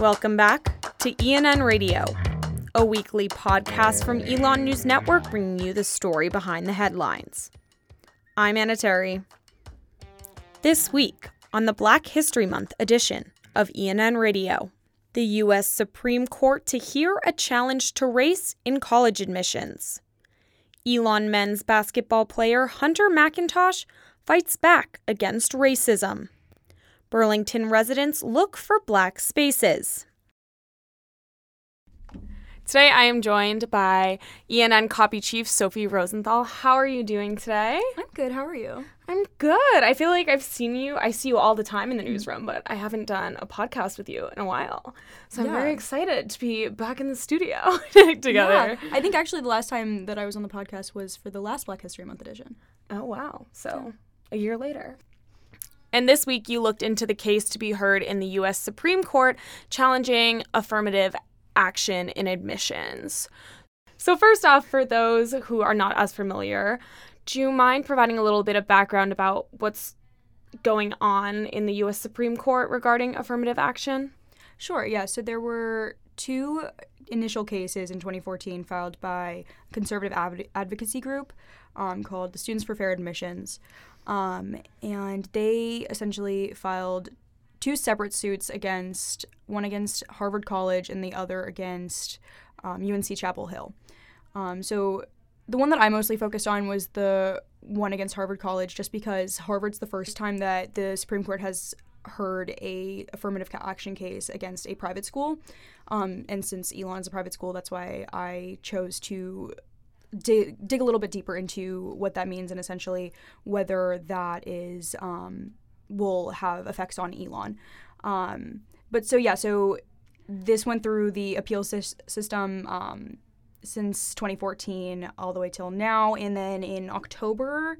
Welcome back to ENN Radio, a weekly podcast from Elon News Network bringing you the story behind the headlines. I'm Anna Terry. This week, on the Black History Month edition of ENN Radio, the U.S. Supreme Court to hear a challenge to race in college admissions. Elon men's basketball player Hunter McIntosh fights back against racism. Burlington residents look for black spaces. Today I am joined by ENN copy chief Sophie Rosenthal. How are you doing today? I'm good. How are you? I'm good. I feel like I've seen you. I see you all the time in the newsroom, but I haven't done a podcast with you in a while. So I'm Yeah. very excited to be back in the studio together. Yeah. I think actually the last time that I was on the podcast was for the last Black History Month edition. Oh, wow. So a year later. And this week, you looked into the case to be heard in the U.S. Supreme Court challenging affirmative action in admissions. So, first off, for those who are not as familiar, do you mind providing a little bit of background about what's going on in the U.S. Supreme Court regarding affirmative action? Sure. Yeah. So there were two initial cases in 2014 filed by a conservative adv- advocacy group um, called the Students for Fair Admissions, um, and they essentially filed two separate suits against one against Harvard College and the other against um, UNC Chapel Hill. Um, so the one that I mostly focused on was the one against Harvard College, just because Harvard's the first time that the Supreme Court has heard a affirmative action case against a private school, um, and since Elon's a private school, that's why I chose to dig, dig a little bit deeper into what that means and essentially whether that is um, will have effects on Elon. Um, but so yeah, so this went through the appeal sys- system um, since 2014 all the way till now, and then in October,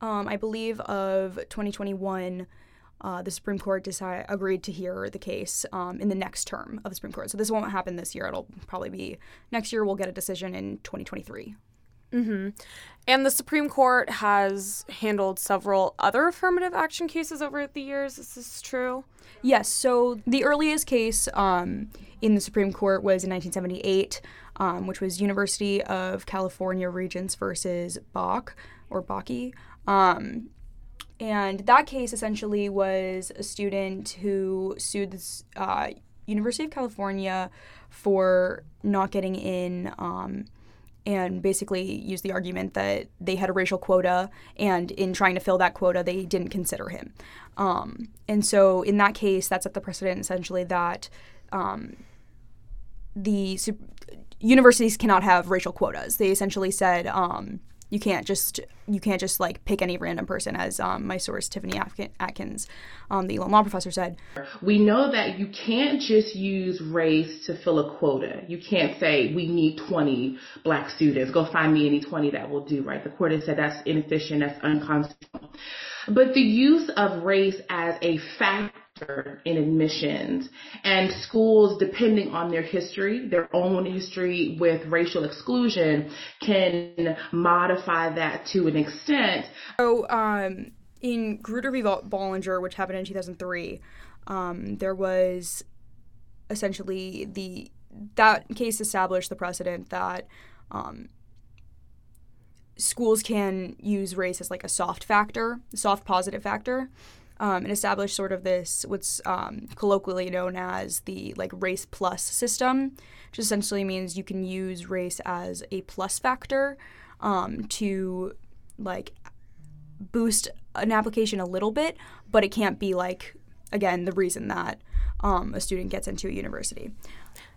um, I believe of 2021. Uh, the Supreme Court decide, agreed to hear the case um, in the next term of the Supreme Court. So this won't happen this year. It'll probably be next year. We'll get a decision in 2023. Mm-hmm. And the Supreme Court has handled several other affirmative action cases over the years. Is this true? Yes. So the earliest case um, in the Supreme Court was in 1978, um, which was University of California Regents versus Bach or Bakke. Um, and that case essentially was a student who sued the uh, University of California for not getting in. Um, and basically used the argument that they had a racial quota, and in trying to fill that quota, they didn't consider him. Um, and so, in that case, that set the precedent essentially that um, the su- universities cannot have racial quotas. They essentially said um, you can't just you can't just like pick any random person, as um, my source Tiffany Atkins, um, the Elon law professor, said. We know that you can't just use race to fill a quota. You can't say we need 20 black students. Go find me any 20 that will do, right? The court has said that's inefficient, that's unconstitutional. But the use of race as a factor in admissions and schools, depending on their history, their own history with racial exclusion, can modify that to an extent. So, um, in Grutter v. Bollinger, which happened in 2003, um, there was essentially the that case established the precedent that um, schools can use race as like a soft factor, soft positive factor, um, and establish sort of this what's um, colloquially known as the like race plus system, which essentially means you can use race as a plus factor um, to like boost an application a little bit, but it can't be like again the reason that um, a student gets into a university.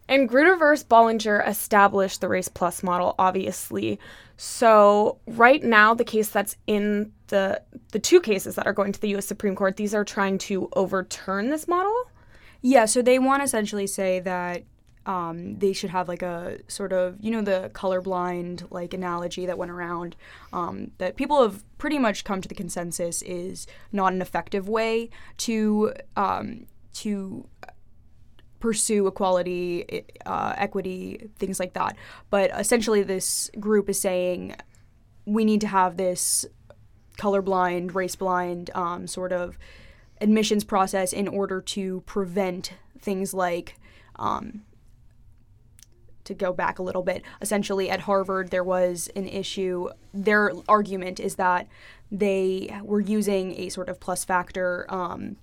And Grutter versus Bollinger established the Race Plus model, obviously. So right now, the case that's in the the two cases that are going to the U.S. Supreme Court, these are trying to overturn this model. Yeah, so they want to essentially say that um, they should have like a sort of you know the colorblind like analogy that went around um, that people have pretty much come to the consensus is not an effective way to um, to pursue equality, uh, equity, things like that. But essentially, this group is saying we need to have this colorblind, race blind um, sort of admissions process in order to prevent things like um, to go back a little bit, essentially at Harvard there was an issue. Their argument is that they were using a sort of plus factor um,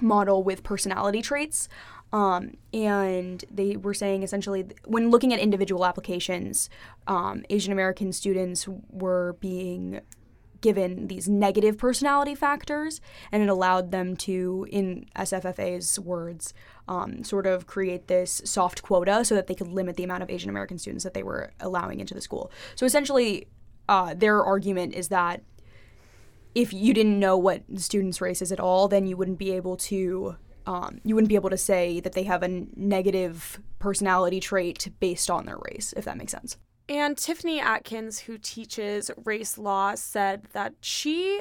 model with personality traits. Um, and they were saying essentially when looking at individual applications, um, Asian American students were being given these negative personality factors, and it allowed them to, in SFFA's words, um, sort of create this soft quota so that they could limit the amount of Asian American students that they were allowing into the school. So essentially, uh, their argument is that if you didn't know what the student's race is at all, then you wouldn't be able to. Um, you wouldn't be able to say that they have a negative personality trait based on their race, if that makes sense. And Tiffany Atkins, who teaches race law, said that she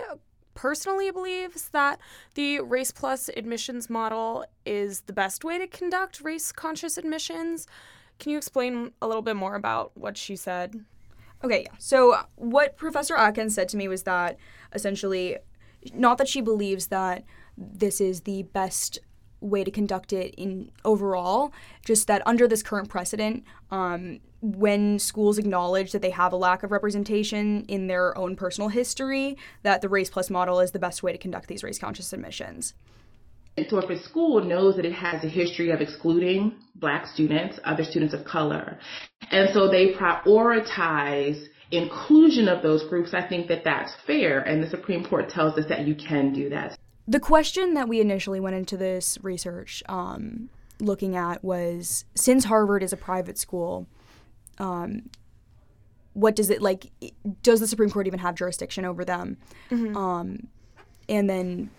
personally believes that the race plus admissions model is the best way to conduct race conscious admissions. Can you explain a little bit more about what she said? Okay, yeah. So uh, what Professor Atkins said to me was that essentially, not that she believes that this is the best way to conduct it in overall, just that under this current precedent, um, when schools acknowledge that they have a lack of representation in their own personal history, that the Race Plus model is the best way to conduct these race conscious admissions. So if a school knows that it has a history of excluding black students, other students of color, and so they prioritize inclusion of those groups, I think that that's fair. And the Supreme Court tells us that you can do that. The question that we initially went into this research um, looking at was since Harvard is a private school, um, what does it like? Does the Supreme Court even have jurisdiction over them? Mm-hmm. Um, and then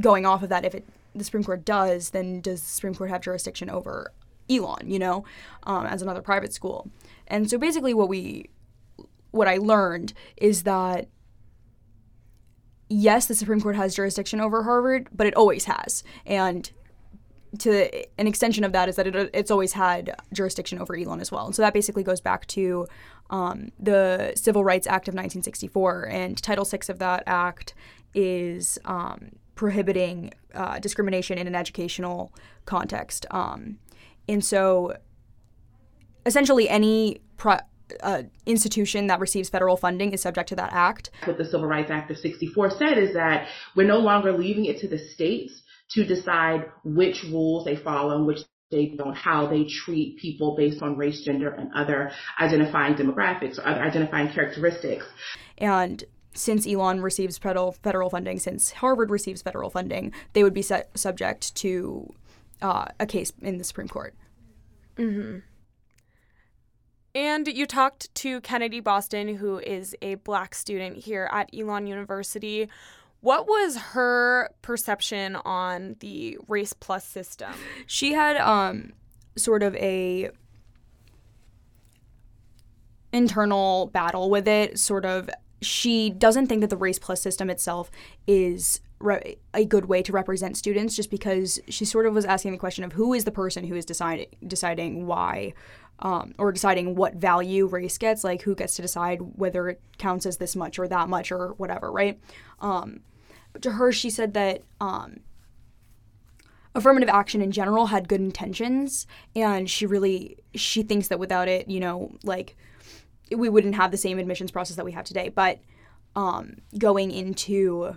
going off of that, if it the Supreme Court does, then does the Supreme Court have jurisdiction over Elon? You know, um, as another private school. And so basically, what we what I learned is that yes, the Supreme Court has jurisdiction over Harvard, but it always has, and to an extension of that is that it, it's always had jurisdiction over Elon as well. And so that basically goes back to um, the Civil Rights Act of 1964. And Title VI of that act is um, prohibiting uh, discrimination in an educational context. Um, and so essentially, any pro- uh, institution that receives federal funding is subject to that act. What the Civil Rights Act of 64 said is that we're no longer leaving it to the states to decide which rules they follow and which they don't, how they treat people based on race, gender, and other identifying demographics or other identifying characteristics. And since Elon receives federal federal funding, since Harvard receives federal funding, they would be set, subject to uh, a case in the Supreme Court. Mm-hmm. And you talked to Kennedy Boston, who is a black student here at Elon University. What was her perception on the race plus system? She had um sort of a internal battle with it, sort of she doesn't think that the race plus system itself is re- a good way to represent students just because she sort of was asking the question of who is the person who is deciding deciding why um, or deciding what value race gets like who gets to decide whether it counts as this much or that much or whatever right um, to her, she said that um, affirmative action in general had good intentions, and she really she thinks that without it, you know, like we wouldn't have the same admissions process that we have today. But um, going into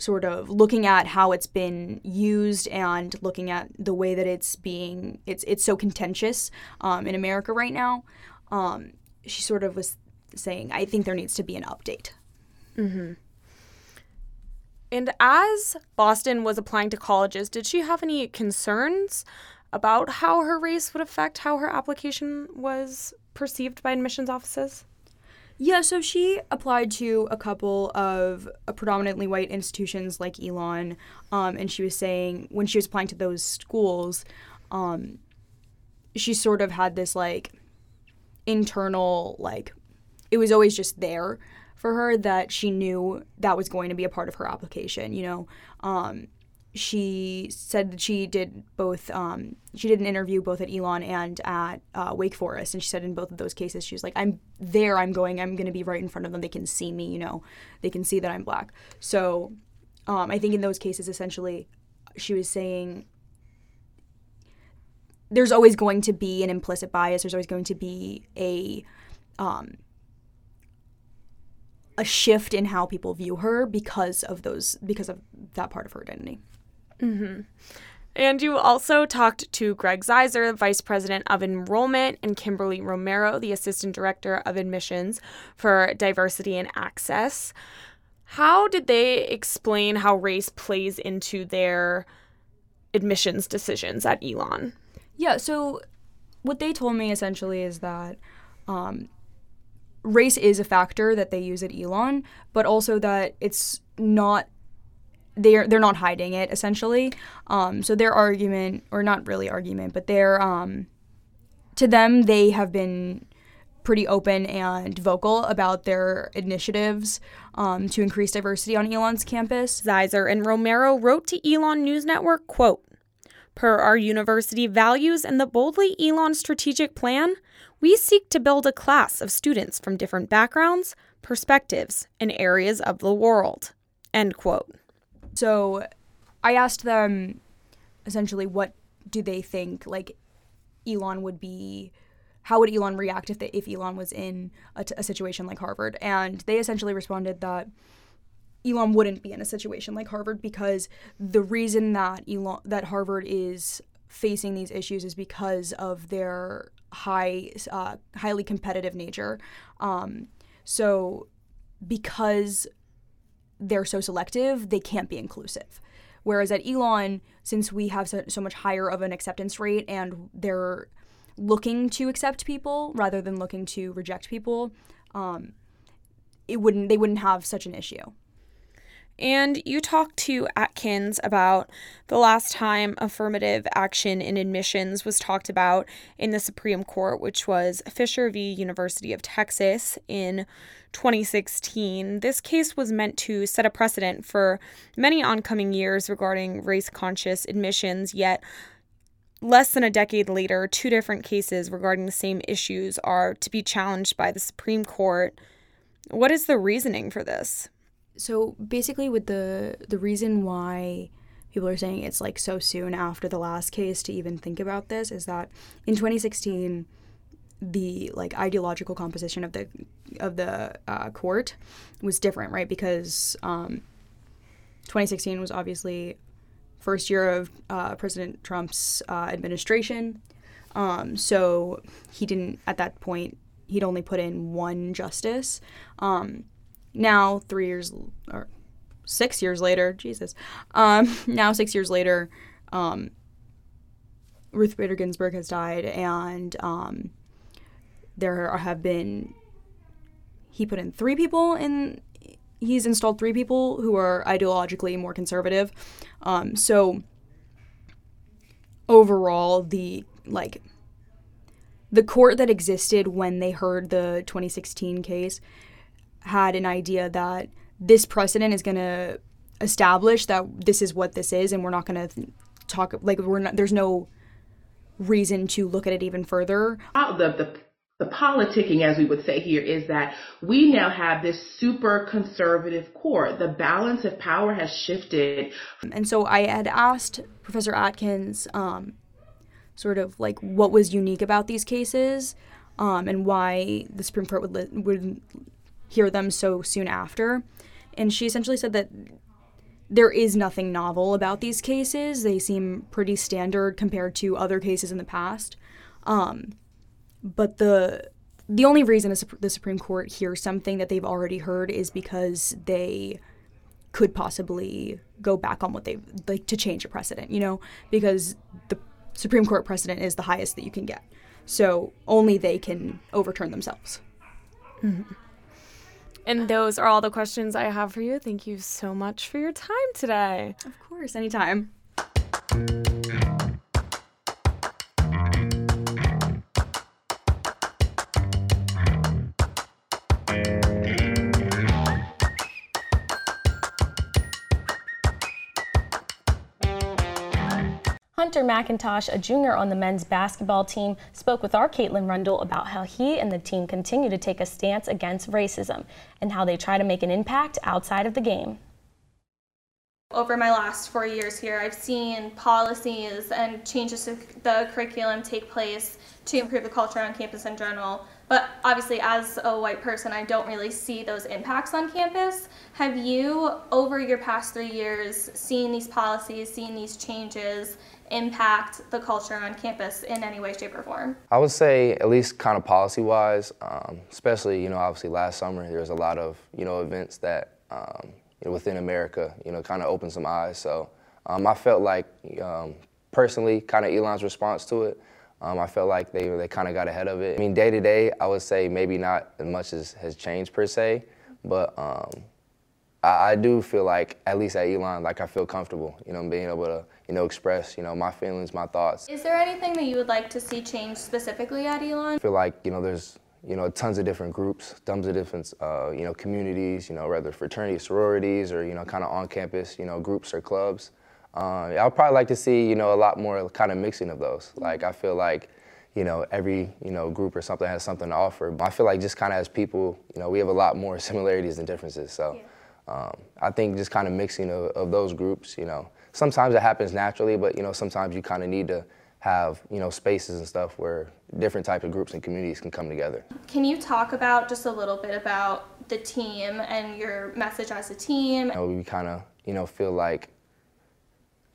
sort of looking at how it's been used and looking at the way that it's being it's it's so contentious um, in America right now. Um, she sort of was saying, I think there needs to be an update. Mm-hmm. And as Boston was applying to colleges, did she have any concerns about how her race would affect how her application was perceived by admissions offices? Yeah, so she applied to a couple of uh, predominantly white institutions like Elon, um, and she was saying when she was applying to those schools, um, she sort of had this like internal like it was always just there for her that she knew that was going to be a part of her application. You know, um, she said that she did both. Um, she did an interview both at Elon and at uh, Wake Forest, and she said in both of those cases she was like, "I'm there. I'm going. I'm going to be right in front of them. They can see me. You know, they can see that I'm black." So, um, I think in those cases, essentially, she was saying there's always going to be an implicit bias. There's always going to be a um, a shift in how people view her because of those because of that part of her identity. Mm-hmm. And you also talked to Greg Zaiser, Vice President of Enrollment, and Kimberly Romero, the Assistant Director of Admissions for Diversity and Access. How did they explain how race plays into their admissions decisions at Elon? Yeah, so what they told me essentially is that um, race is a factor that they use at Elon, but also that it's not they're they're not hiding it essentially. Um, so their argument, or not really argument, but their um, to them they have been pretty open and vocal about their initiatives um, to increase diversity on Elon's campus. Zaiser and Romero wrote to Elon News Network, quote, Per our university values and the Boldly Elon strategic plan, we seek to build a class of students from different backgrounds, perspectives, and areas of the world. End quote. So I asked them essentially what do they think like Elon would be how would Elon react if the, if Elon was in a, t- a situation like Harvard? And they essentially responded that Elon wouldn't be in a situation like Harvard because the reason that Elon that Harvard is facing these issues is because of their high uh, highly competitive nature. Um, so because they're so selective, they can't be inclusive. Whereas at Elon, since we have so, so much higher of an acceptance rate and they're looking to accept people rather than looking to reject people, um, it wouldn't they wouldn't have such an issue. And you talked to Atkins about the last time affirmative action in admissions was talked about in the Supreme Court, which was Fisher v. University of Texas in 2016. This case was meant to set a precedent for many oncoming years regarding race conscious admissions, yet, less than a decade later, two different cases regarding the same issues are to be challenged by the Supreme Court. What is the reasoning for this? So basically with the the reason why people are saying it's like so soon after the last case to even think about this is that in 2016 the like ideological composition of the of the uh, court was different right? Because um, 2016 was obviously first year of uh, president trump's uh, administration. Um, so he didn't at that point he'd only put in one justice. Um, now three years or six years later, Jesus, um, now six years later, um, Ruth Bader Ginsburg has died, and um, there have been he put in three people in he's installed three people who are ideologically more conservative. Um, so overall, the like the court that existed when they heard the 2016 case had an idea that this precedent is going to establish that this is what this is and we're not going to talk like we're not there's no reason to look at it even further the, the the politicking, as we would say here, is that we now have this super conservative court. The balance of power has shifted. And so I had asked Professor Atkins, um, sort of like what was unique about these cases, um, and why the Supreme Court would li- would hear them so soon after. And she essentially said that there is nothing novel about these cases. They seem pretty standard compared to other cases in the past. Um, but the the only reason the Supreme Court hears something that they've already heard is because they could possibly go back on what they like to change a precedent, you know, because the Supreme Court precedent is the highest that you can get. So only they can overturn themselves. Mm-hmm. And those are all the questions I have for you. Thank you so much for your time today. Of course, anytime. Hunter McIntosh, a junior on the men's basketball team, spoke with our Caitlin Rundle about how he and the team continue to take a stance against racism and how they try to make an impact outside of the game. Over my last four years here, I've seen policies and changes to the curriculum take place to improve the culture on campus in general. But obviously, as a white person, I don't really see those impacts on campus. Have you, over your past three years, seen these policies, seen these changes impact the culture on campus in any way, shape, or form? I would say, at least kind of policy wise, um, especially, you know, obviously last summer, there was a lot of, you know, events that, um, you know, within America, you know, kind of opened some eyes. So um, I felt like, um, personally, kind of Elon's response to it, um, I felt like they, they kind of got ahead of it. I mean, day to day, I would say maybe not as much as has changed per se, but um, I, do feel like, at least at Elon, like I feel comfortable, you know, being able to, you know, express, you know, my feelings, my thoughts. Is there anything that you would like to see change specifically at Elon? I feel like, you know, there's, you know, tons of different groups, tons of different, uh, you know, communities, you know, whether fraternities, sororities, or, you know, kind of on campus, you know, groups or clubs. Uh, I'd probably like to see, you know, a lot more kind of mixing of those. Like, I feel like, you know, every, you know, group or something has something to offer. But I feel like just kind of as people, you know, we have a lot more similarities than differences. So um, I think just kind of mixing of, of those groups, you know, sometimes it happens naturally, but, you know, sometimes you kind of need to have, you know, spaces and stuff where different types of groups and communities can come together. Can you talk about just a little bit about the team and your message as a team? You know, we kind of, you know, feel like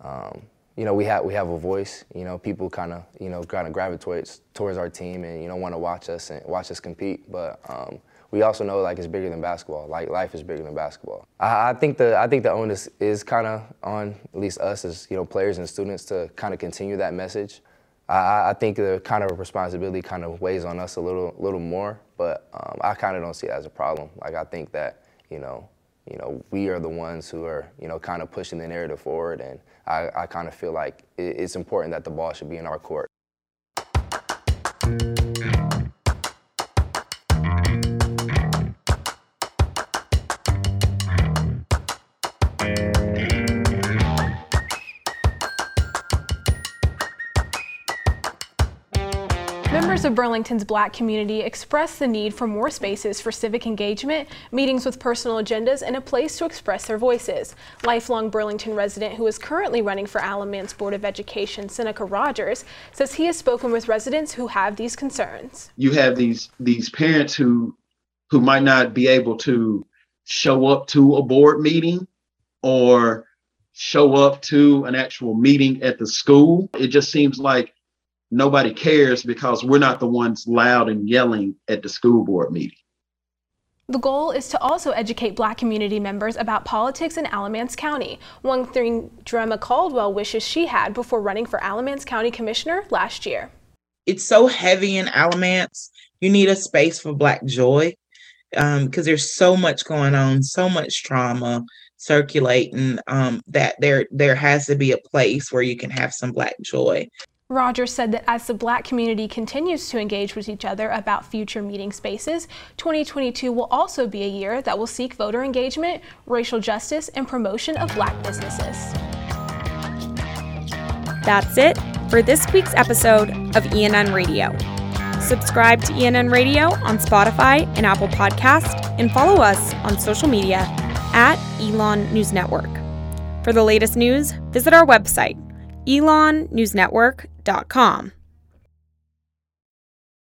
um, you know, we have we have a voice. You know, people kind of you know kind of gravitate towards our team and you know want to watch us and watch us compete. But um, we also know like it's bigger than basketball. Like life is bigger than basketball. I, I think the I think the onus is kind of on at least us as you know players and students to kind of continue that message. I, I, think the kind of responsibility kind of weighs on us a little little more, but um, I kind of don't see it as a problem. Like I think that you know you know, we are the ones who are, you know, kind of pushing the narrative forward. And I, I kind of feel like it's important that the ball should be in our court. Of Burlington's black community expressed the need for more spaces for civic engagement, meetings with personal agendas, and a place to express their voices. Lifelong Burlington resident who is currently running for Alamance Board of Education, Seneca Rogers, says he has spoken with residents who have these concerns. You have these these parents who who might not be able to show up to a board meeting or show up to an actual meeting at the school. It just seems like nobody cares because we're not the ones loud and yelling at the school board meeting. The goal is to also educate black community members about politics in Alamance County, one thing Dreama Caldwell wishes she had before running for Alamance County Commissioner last year. It's so heavy in Alamance. You need a space for black joy because um, there's so much going on, so much trauma circulating um, that there there has to be a place where you can have some black joy. Rogers said that as the black community continues to engage with each other about future meeting spaces, 2022 will also be a year that will seek voter engagement, racial justice, and promotion of black businesses. That's it for this week's episode of ENN Radio. Subscribe to ENN Radio on Spotify and Apple Podcast, and follow us on social media at Elon News Network. For the latest news, visit our website, elonnewsnetwork.com dot com.